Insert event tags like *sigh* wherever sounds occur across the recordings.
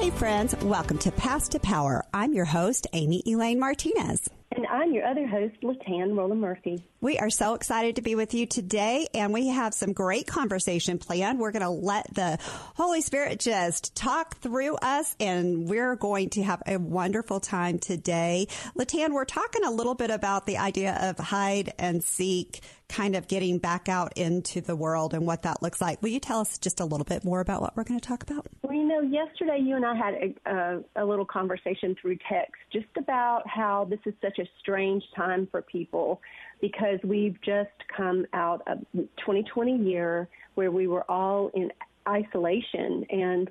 Hey, friends, welcome to Past to Power. I'm your host, Amy Elaine Martinez. And I'm your other host, LaTan Roland Murphy. We are so excited to be with you today, and we have some great conversation planned. We're going to let the Holy Spirit just talk through us, and we're going to have a wonderful time today. LaTan, we're talking a little bit about the idea of hide and seek, kind of getting back out into the world and what that looks like. Will you tell us just a little bit more about what we're going to talk about? Well, you know, yesterday you and I had a, a, a little conversation through text just about how this is such a strange time for people because we've just come out of 2020 year where we were all in isolation and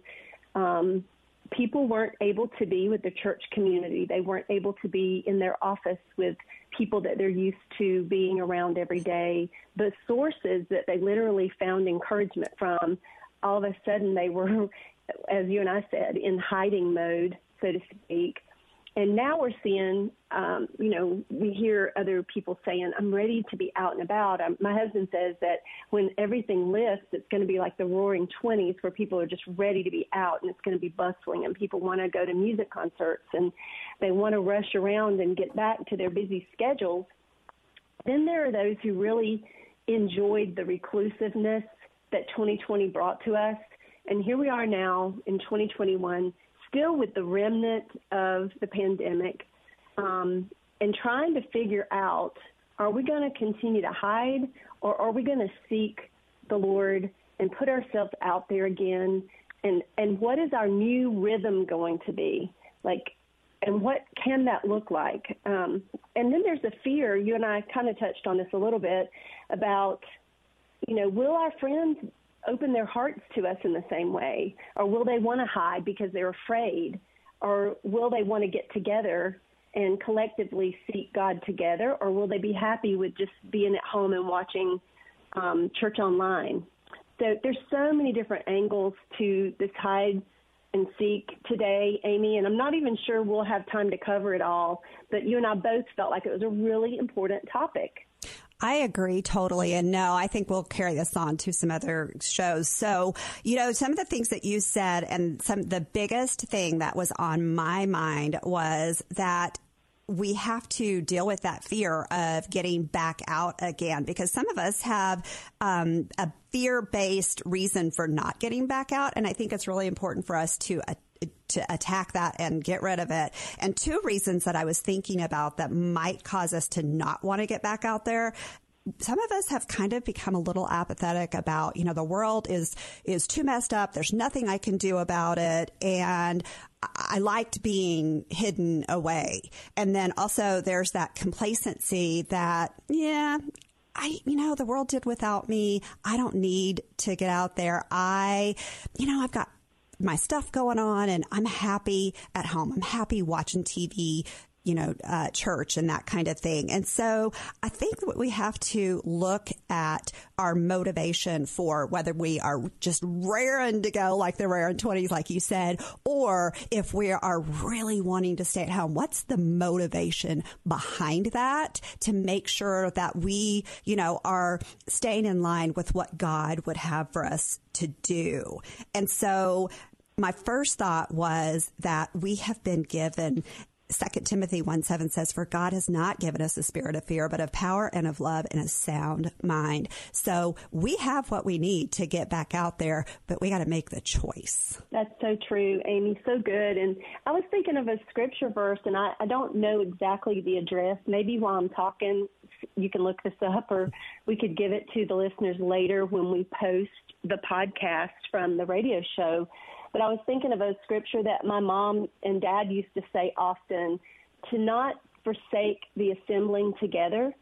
um, people weren't able to be with the church community. They weren't able to be in their office with people that they're used to being around every day. The sources that they literally found encouragement from, all of a sudden they were, *laughs* as you and I said, in hiding mode, so to speak. And now we're seeing, um, you know, we hear other people saying, I'm ready to be out and about. Um, my husband says that when everything lifts, it's going to be like the roaring 20s where people are just ready to be out and it's going to be bustling and people want to go to music concerts and they want to rush around and get back to their busy schedules. Then there are those who really enjoyed the reclusiveness that 2020 brought to us. And here we are now in 2021 still with the remnant of the pandemic um, and trying to figure out are we going to continue to hide or are we going to seek the Lord and put ourselves out there again? And, and what is our new rhythm going to be? Like, and what can that look like? Um, and then there's the fear. You and I kind of touched on this a little bit about, you know, will our friends open their hearts to us in the same way? Or will they want to hide because they're afraid? Or will they want to get together and collectively seek God together? Or will they be happy with just being at home and watching um, church online? So there's so many different angles to this hide and seek today, Amy, and I'm not even sure we'll have time to cover it all, but you and I both felt like it was a really important topic. I agree totally. And no, I think we'll carry this on to some other shows. So, you know, some of the things that you said and some, the biggest thing that was on my mind was that we have to deal with that fear of getting back out again because some of us have um, a fear based reason for not getting back out. And I think it's really important for us to to attack that and get rid of it. And two reasons that I was thinking about that might cause us to not want to get back out there some of us have kind of become a little apathetic about, you know, the world is, is too messed up. There's nothing I can do about it. And I liked being hidden away. And then also there's that complacency that, yeah, I, you know, the world did without me. I don't need to get out there. I, you know, I've got my stuff going on and I'm happy at home. I'm happy watching TV, you know, uh, church and that kind of thing. And so I think that we have to look at our motivation for whether we are just raring to go like the raring 20s, like you said, or if we are really wanting to stay at home. What's the motivation behind that to make sure that we, you know, are staying in line with what God would have for us to do? And so my first thought was that we have been given Second Timothy 1 7 says, For God has not given us a spirit of fear, but of power and of love and a sound mind. So we have what we need to get back out there, but we got to make the choice. That's so true, Amy. So good. And I was thinking of a scripture verse, and I, I don't know exactly the address. Maybe while I'm talking, you can look this up, or we could give it to the listeners later when we post the podcast from the radio show. But I was thinking of a scripture that my mom and dad used to say often to not forsake the assembling together,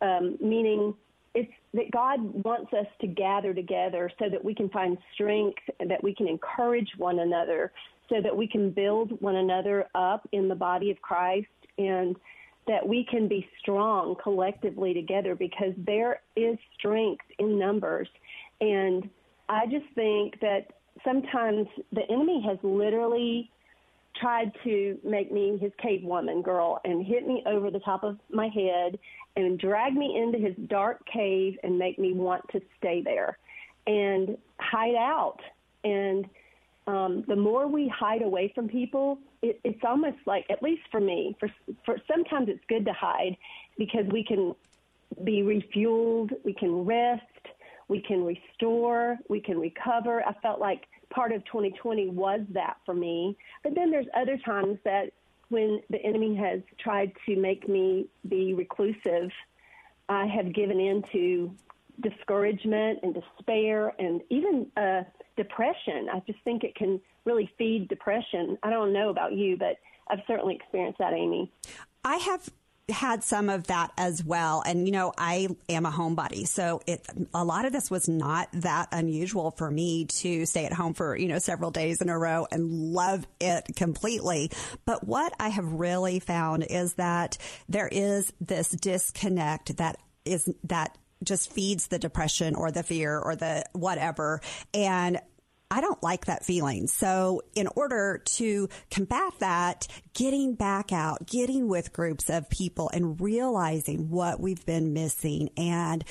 um, meaning it's that God wants us to gather together so that we can find strength, that we can encourage one another, so that we can build one another up in the body of Christ, and that we can be strong collectively together because there is strength in numbers. And I just think that sometimes the enemy has literally tried to make me his cave woman girl and hit me over the top of my head and drag me into his dark cave and make me want to stay there and hide out. And um, the more we hide away from people, it, it's almost like, at least for me, for, for sometimes it's good to hide because we can be refueled, we can rest, we can restore, we can recover. I felt like part of 2020 was that for me. But then there's other times that when the enemy has tried to make me be reclusive, I have given in to discouragement and despair and even uh, depression. I just think it can really feed depression. I don't know about you, but I've certainly experienced that, Amy. I have had some of that as well. And, you know, I am a homebody. So it, a lot of this was not that unusual for me to stay at home for, you know, several days in a row and love it completely. But what I have really found is that there is this disconnect that is that just feeds the depression or the fear or the whatever. And I don't like that feeling. So, in order to combat that, getting back out, getting with groups of people and realizing what we've been missing and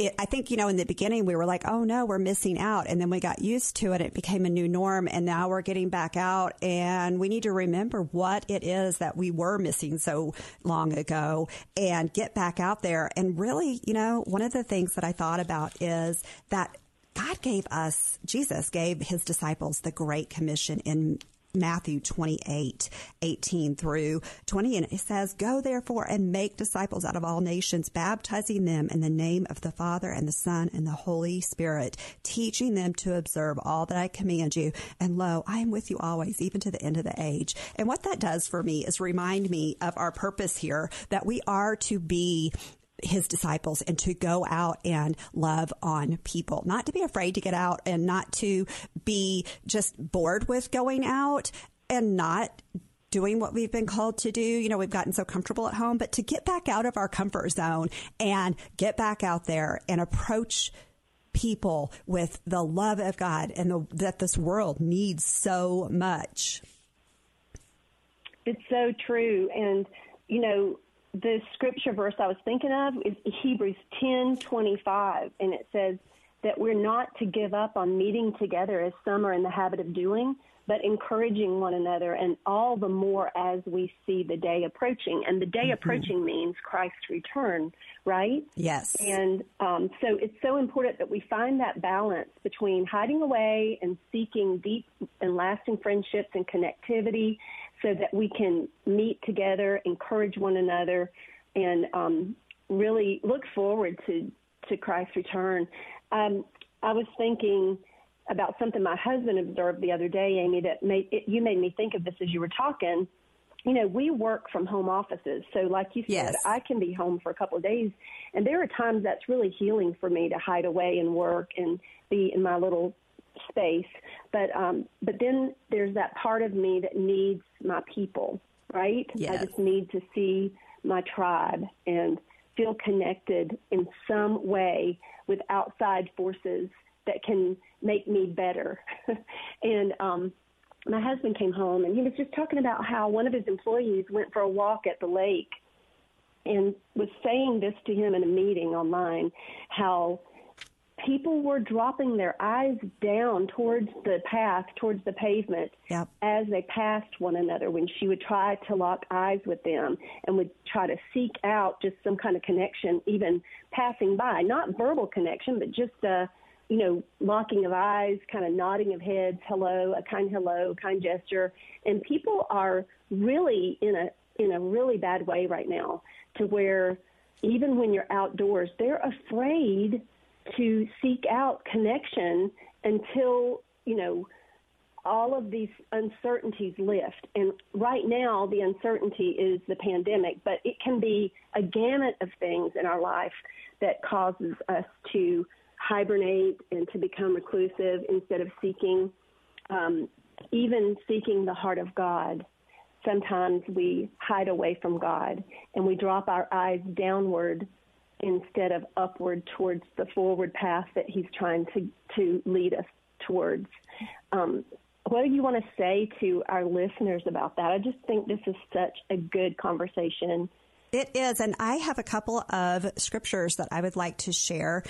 it, I think, you know, in the beginning we were like, oh no, we're missing out. And then we got used to it. It became a new norm. And now we're getting back out and we need to remember what it is that we were missing so long ago and get back out there. And really, you know, one of the things that I thought about is that God gave us, Jesus gave his disciples the Great Commission in Matthew 28, 18 through 20. And it says, Go therefore and make disciples out of all nations, baptizing them in the name of the Father and the Son and the Holy Spirit, teaching them to observe all that I command you. And lo, I am with you always, even to the end of the age. And what that does for me is remind me of our purpose here, that we are to be his disciples and to go out and love on people, not to be afraid to get out and not to be just bored with going out and not doing what we've been called to do. You know, we've gotten so comfortable at home, but to get back out of our comfort zone and get back out there and approach people with the love of God and the, that this world needs so much. It's so true. And, you know, the scripture verse I was thinking of is Hebrews 10:25 and it says that we're not to give up on meeting together as some are in the habit of doing, but encouraging one another and all the more as we see the day approaching. And the day mm-hmm. approaching means Christ's return, right? Yes. And um, so it's so important that we find that balance between hiding away and seeking deep and lasting friendships and connectivity so that we can meet together, encourage one another, and um, really look forward to, to Christ's return. Um, I was thinking about something my husband observed the other day, Amy, that made it, you made me think of this as you were talking. You know, we work from home offices. So, like you said, yes. I can be home for a couple of days. And there are times that's really healing for me to hide away and work and be in my little space. But um, but then there's that part of me that needs my people, right? Yes. I just need to see my tribe and feel connected in some way with outside forces that can make me better. *laughs* and um, my husband came home and he was just talking about how one of his employees went for a walk at the lake and was saying this to him in a meeting online how people were dropping their eyes down towards the path, towards the pavement, yep. as they passed one another. When she would try to lock eyes with them and would try to seek out just some kind of connection, even passing by, not verbal connection, but just a, you know, locking of eyes, kind of nodding of heads, hello, a kind hello, kind gesture. And people are really in a in a really bad way right now, to where even when you're outdoors, they're afraid to seek out connection until, you know, all of these uncertainties lift. And right now, the uncertainty is the pandemic, but it can be a gamut of things in our life that causes us to hibernate and to become reclusive instead of seeking, um, even seeking the heart of God. Sometimes we hide away from God and we drop our eyes downward instead of upward towards the forward path that he's trying to, to lead us towards. Um, what do you want to say to our listeners about that? I just think this is such a good conversation. It is. And I have a couple of scriptures that I would like to share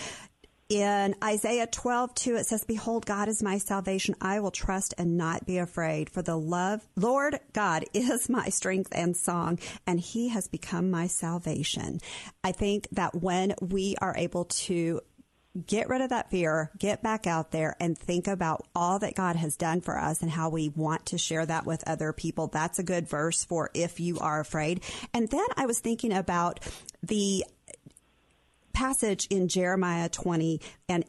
In Isaiah 12, 2, it says, Behold, God is my salvation. I will trust and not be afraid, for the love, Lord God *laughs* is my strength and song, and he has become my salvation. I think that when we are able to get rid of that fear, get back out there and think about all that God has done for us and how we want to share that with other people. That's a good verse for if you are afraid. And then I was thinking about the passage in Jeremiah 20 and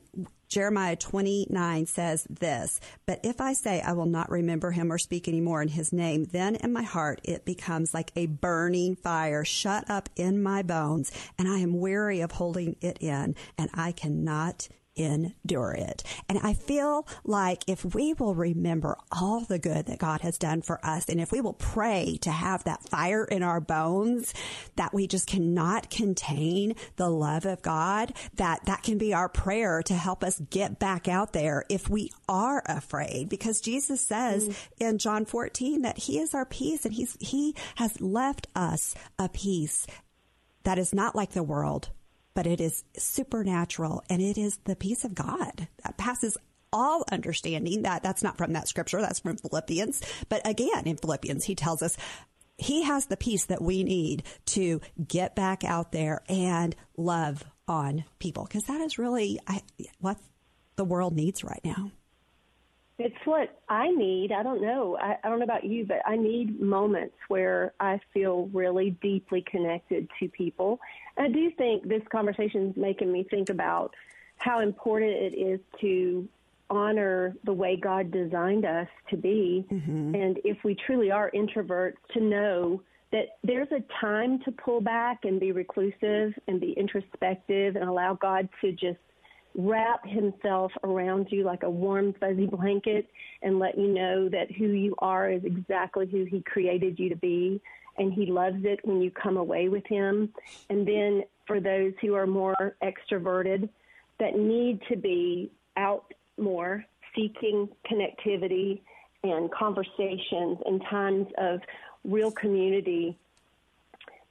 Jeremiah 29 says this, but if I say I will not remember him or speak anymore in his name, then in my heart it becomes like a burning fire shut up in my bones, and I am weary of holding it in, and I cannot endure it. And I feel like if we will remember all the good that God has done for us, and if we will pray to have that fire in our bones that we just cannot contain the love of God, that that can be our prayer to help us get back out there if we are afraid. Because Jesus says mm. in John 14 that he is our peace and he's, he has left us a peace that is not like the world but it is supernatural and it is the peace of God that passes all understanding. That that's not from that scripture that's from philippians. But again in philippians he tells us he has the peace that we need to get back out there and love on people because that is really I, what the world needs right now it's what I need. I don't know. I, I don't know about you, but I need moments where I feel really deeply connected to people. And I do think this conversation is making me think about how important it is to honor the way God designed us to be. Mm-hmm. And if we truly are introverts, to know that there's a time to pull back and be reclusive and be introspective and allow God to just wrap himself around you like a warm, fuzzy blanket and let you know that who you are is exactly who he created you to be. And he loves it when you come away with him. And then for those who are more extroverted that need to be out more, seeking connectivity and conversations and times of real community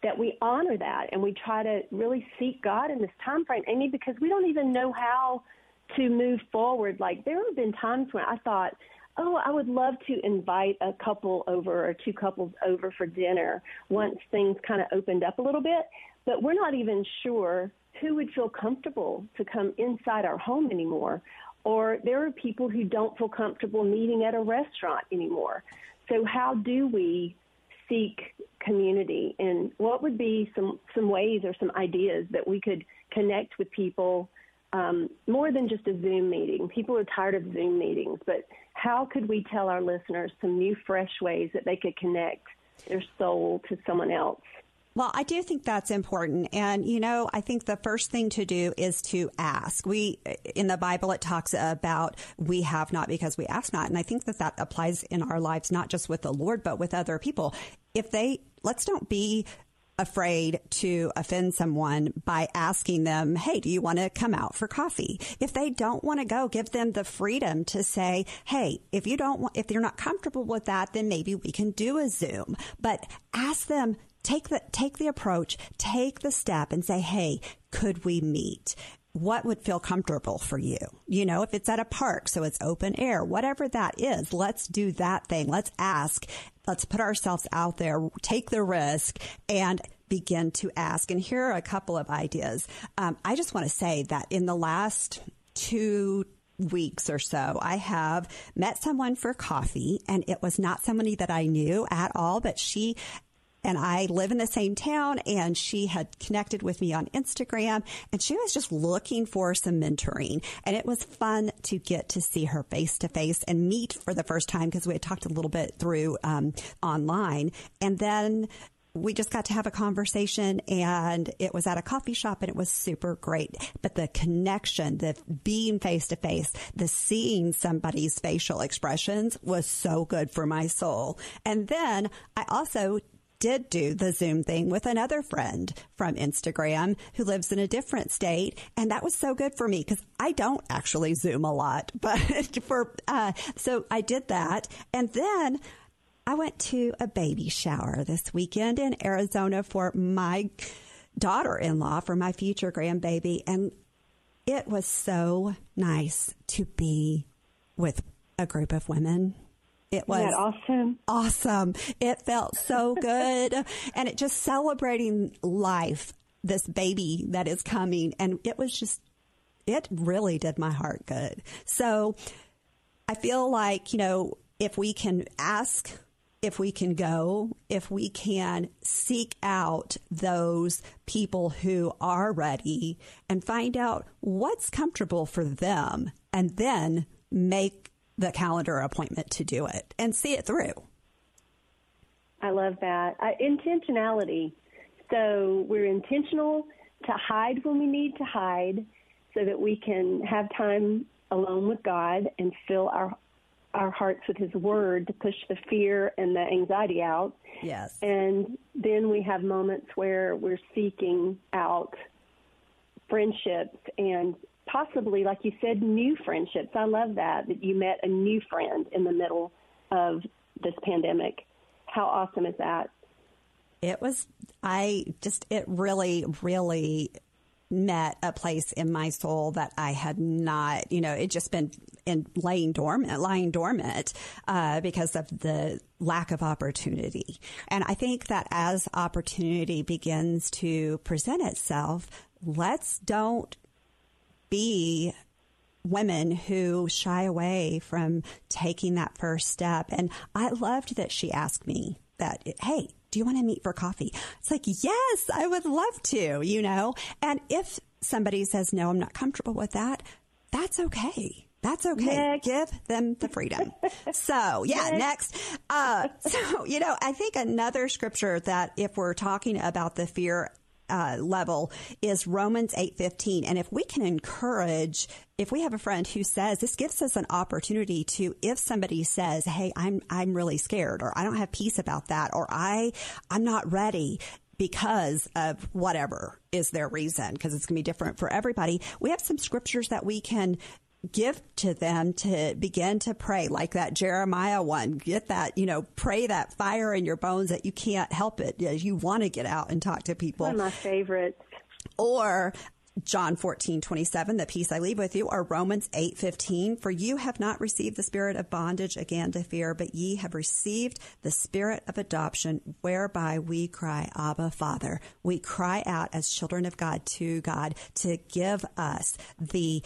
that we honor that and we try to really seek God in this time frame, Amy, because we don't even know how to move forward. Like there have been times when I thought, oh, I would love to invite a couple over or two couples over for dinner once things kind of opened up a little bit, but we're not even sure who would feel comfortable to come inside our home anymore. Or there are people who don't feel comfortable meeting at a restaurant anymore. So how do we seek community and what would be some some ways or some ideas that we could connect with people um, more than just a Zoom meeting. People are tired of Zoom meetings, but how could we tell our listeners some new, fresh ways that they could connect their soul to someone else? Well, I do think that's important. And, you know, I think the first thing to do is to ask. We, in the Bible, it talks about we have not because we ask not. And I think that that applies in our lives, not just with the Lord, but with other people. If they, let's don't be afraid to offend someone by asking them, Hey, do you want to come out for coffee? If they don't want to go, give them the freedom to say, Hey, if you don't want, if you're not comfortable with that, then maybe we can do a Zoom, but ask them take the take the approach, take the step and say, "Hey, could we meet?" What would feel comfortable for you? You know, if it's at a park, so it's open air, whatever that is, let's do that thing. Let's ask. Let's put ourselves out there, take the risk, and begin to ask. And here are a couple of ideas. Um, I just want to say that in the last two weeks or so, I have met someone for coffee and it was not somebody that I knew at all, but she and I live in the same town and she had connected with me on Instagram and she was just looking for some mentoring and it was fun to get to see her face to face and meet for the first time because we had talked a little bit through um, online and then we just got to have a conversation and it was at a coffee shop and it was super great. But the connection, the being face to face, the seeing somebody's facial expressions was so good for my soul. And then I also did do the Zoom thing with another friend from Instagram who lives in a different state. And that was so good for me because I don't actually Zoom a lot, *laughs* but for, uh, so I did that. And then I went to a baby shower this weekend in Arizona for my daughter in law, for my future grandbaby. And it was so nice to be with a group of women. It was awesome. Awesome. It felt so *laughs* good. and it just celebrating life, this baby that is coming. And it was just, it really did my heart good. So I feel like, you know, if we can ask if we can go, if we can seek out those people who are ready and find out what's comfortable for them and then make the calendar appointment to do it and see it through. I love that. Uh, intentionality. So we're intentional to hide when we need to hide so that we can have time alone with God and fill our our hearts with his word to push the fear and the anxiety out. Yes. And then we have moments where we're seeking out friendships and possibly, like you said, new friendships. I love that, that you met a new friend in the middle of this pandemic. How awesome is that? It was, I just, it really, really met a place in my soul that I had not, you know, it just been in laying dormant, lying dormant, uh, because of the lack of opportunity. And I think that as opportunity begins to present itself, let's don't be women who shy away from taking that first step. And I loved that she asked me that, hey, do you want to meet for coffee? It's like, yes, I would love to, you know? And if somebody says, no, I'm not comfortable with that, that's okay. That's okay. Next. Give them the freedom. *laughs* so, yeah, next. next. Uh, *laughs* so, you know, I think another scripture that if we're talking about the fear uh, level is Romans 8:15 and if we can encourage if we have a friend who says this gives us an opportunity to if somebody says hey I'm I'm really scared or I don't have peace about that or I I'm not ready because of whatever is their reason because it's going to be different for everybody we have some scriptures that we can give to them to begin to pray like that Jeremiah one. Get that, you know, pray that fire in your bones that you can't help it. You want to get out and talk to people. One of my favorites. Or John 14, 27, the peace I leave with you, or Romans 8, 15, for you have not received the spirit of bondage again to fear, but ye have received the spirit of adoption, whereby we cry, Abba, Father. We cry out as children of God to God to give us the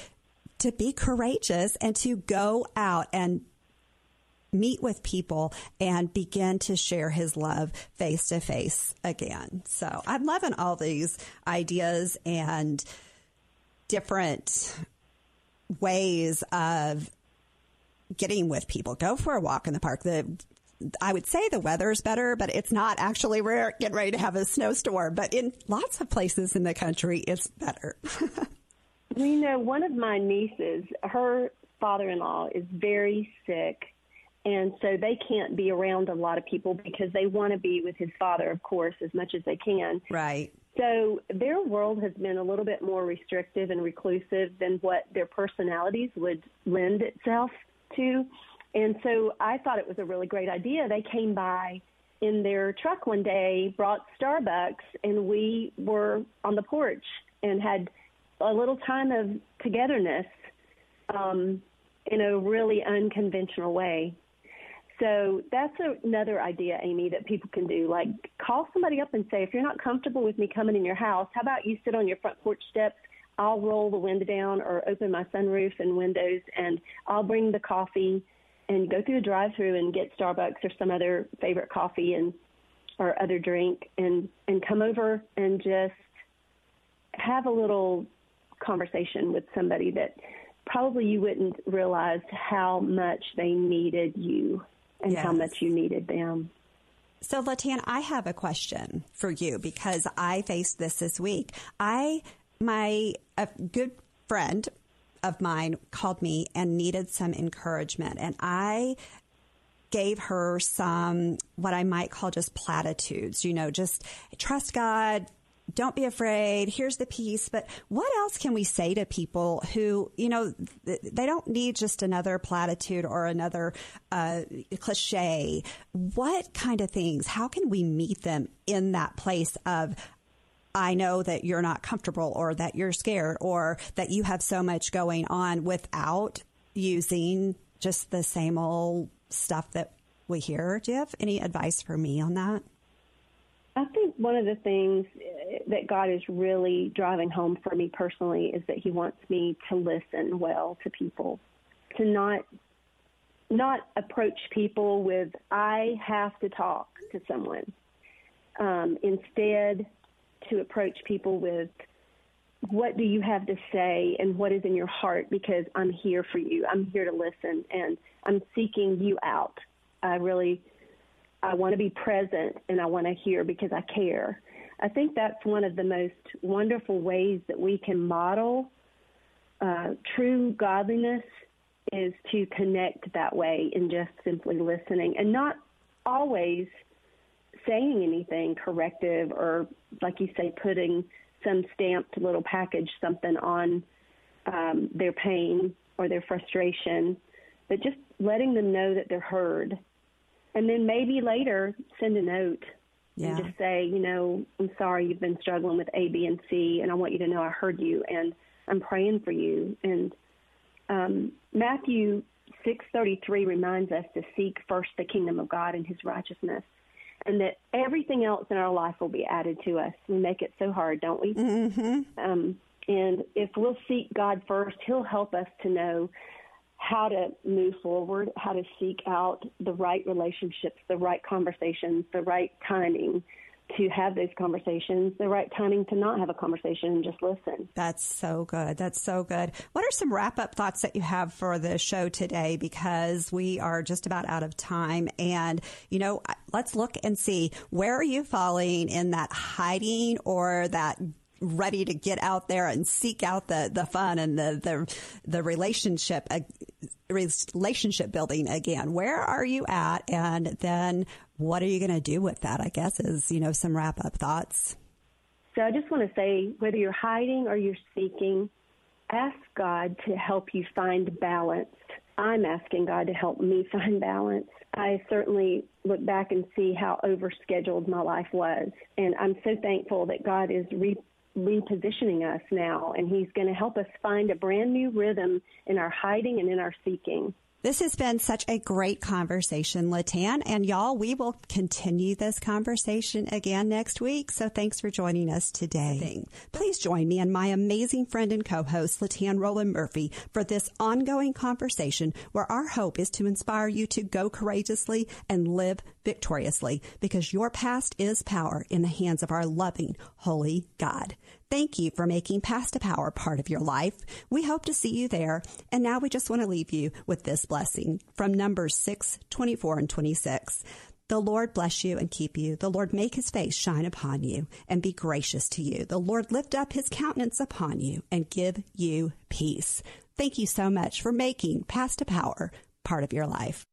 to be courageous and to go out and meet with people and begin to share his love face to face again. So I'm loving all these ideas and different ways of getting with people. Go for a walk in the park. The I would say the weather's better, but it's not actually. We're getting ready to have a snowstorm, but in lots of places in the country, it's better. *laughs* You know, one of my nieces, her father in law is very sick, and so they can't be around a lot of people because they want to be with his father, of course, as much as they can. Right. So their world has been a little bit more restrictive and reclusive than what their personalities would lend itself to. And so I thought it was a really great idea. They came by in their truck one day, brought Starbucks, and we were on the porch and had a little time of togetherness um, in a really unconventional way. So that's another idea, Amy, that people can do. Like call somebody up and say, if you're not comfortable with me coming in your house, how about you sit on your front porch steps? I'll roll the window down or open my sunroof and windows, and I'll bring the coffee and go through the drive-through and get Starbucks or some other favorite coffee and or other drink, and and come over and just have a little conversation with somebody that probably you wouldn't realize how much they needed you and yes. how much you needed them. So, LaTan, I have a question for you because I faced this this week. I, my a good friend of mine called me and needed some encouragement, and I gave her some what I might call just platitudes, you know, just trust God, don't be afraid. Here's the peace. But what else can we say to people who, you know, they don't need just another platitude or another uh, cliche? What kind of things? How can we meet them in that place of I know that you're not comfortable or that you're scared or that you have so much going on without using just the same old stuff that we hear. Do you have any advice for me on that? I think one of the things that God is really driving home for me personally is that He wants me to listen well to people, to not not approach people with "I have to talk to someone." Um, instead, to approach people with what do you have to say and what is in your heart because I'm here for you. I'm here to listen and I'm seeking you out. I really I want to be present and I want to hear because I care. I think that's one of the most wonderful ways that we can model uh, true godliness is to connect that way in just simply listening and not always saying anything corrective or, like you say, putting some stamped little package, something on um, their pain or their frustration, but just letting them know that they're heard. And then maybe later send a note yeah. and just say, you know, I'm sorry you've been struggling with A, B, and C, and I want you to know I heard you and I'm praying for you. And um, Matthew 6:33 reminds us to seek first the kingdom of God and His righteousness, and that everything else in our life will be added to us. We make it so hard, don't we? Mm-hmm. Um, and if we'll seek God first, He'll help us to know how to move forward, how to seek out the right relationships, the right conversations, the right timing to have those conversations, the right timing to not have a conversation and just listen. That's so good. That's so good. What are some wrap up thoughts that you have for the show today? Because we are just about out of time. And, you know, let's look and see where are you falling in that hiding or that ready to get out there and seek out the, the fun and the, the, the relationship, uh, relationship building again. Where are you at? And then what are you going to do with that? I guess is, you know, some wrap up thoughts. So I just want to say whether you're hiding or you're seeking, ask God to help you find balance. I'm asking God to help me *laughs* find balance. I certainly look back and see how overscheduled my life was. And I'm so thankful that God is re- repositioning us now, and He's going to help us find a brand new rhythm in our hiding and in our seeking. This has been such a great conversation, LaTan. And y'all, we will continue this conversation again next week. So thanks for joining us today. Please join me and my amazing friend and co-host, LaTan Roland Murphy, for this ongoing conversation where our hope is to inspire you to go courageously and live victoriously because your past is power in the hands of our loving, holy God. Thank you for making Past to Power part of your life. We hope to see you there. And now we just want to leave you with this blessing from Numbers 6, 24 and 26. The Lord bless you and keep you. The Lord make his face shine upon you and be gracious to you. The Lord lift up his countenance upon you and give you peace. Thank you so much for making Past to Power part of your life.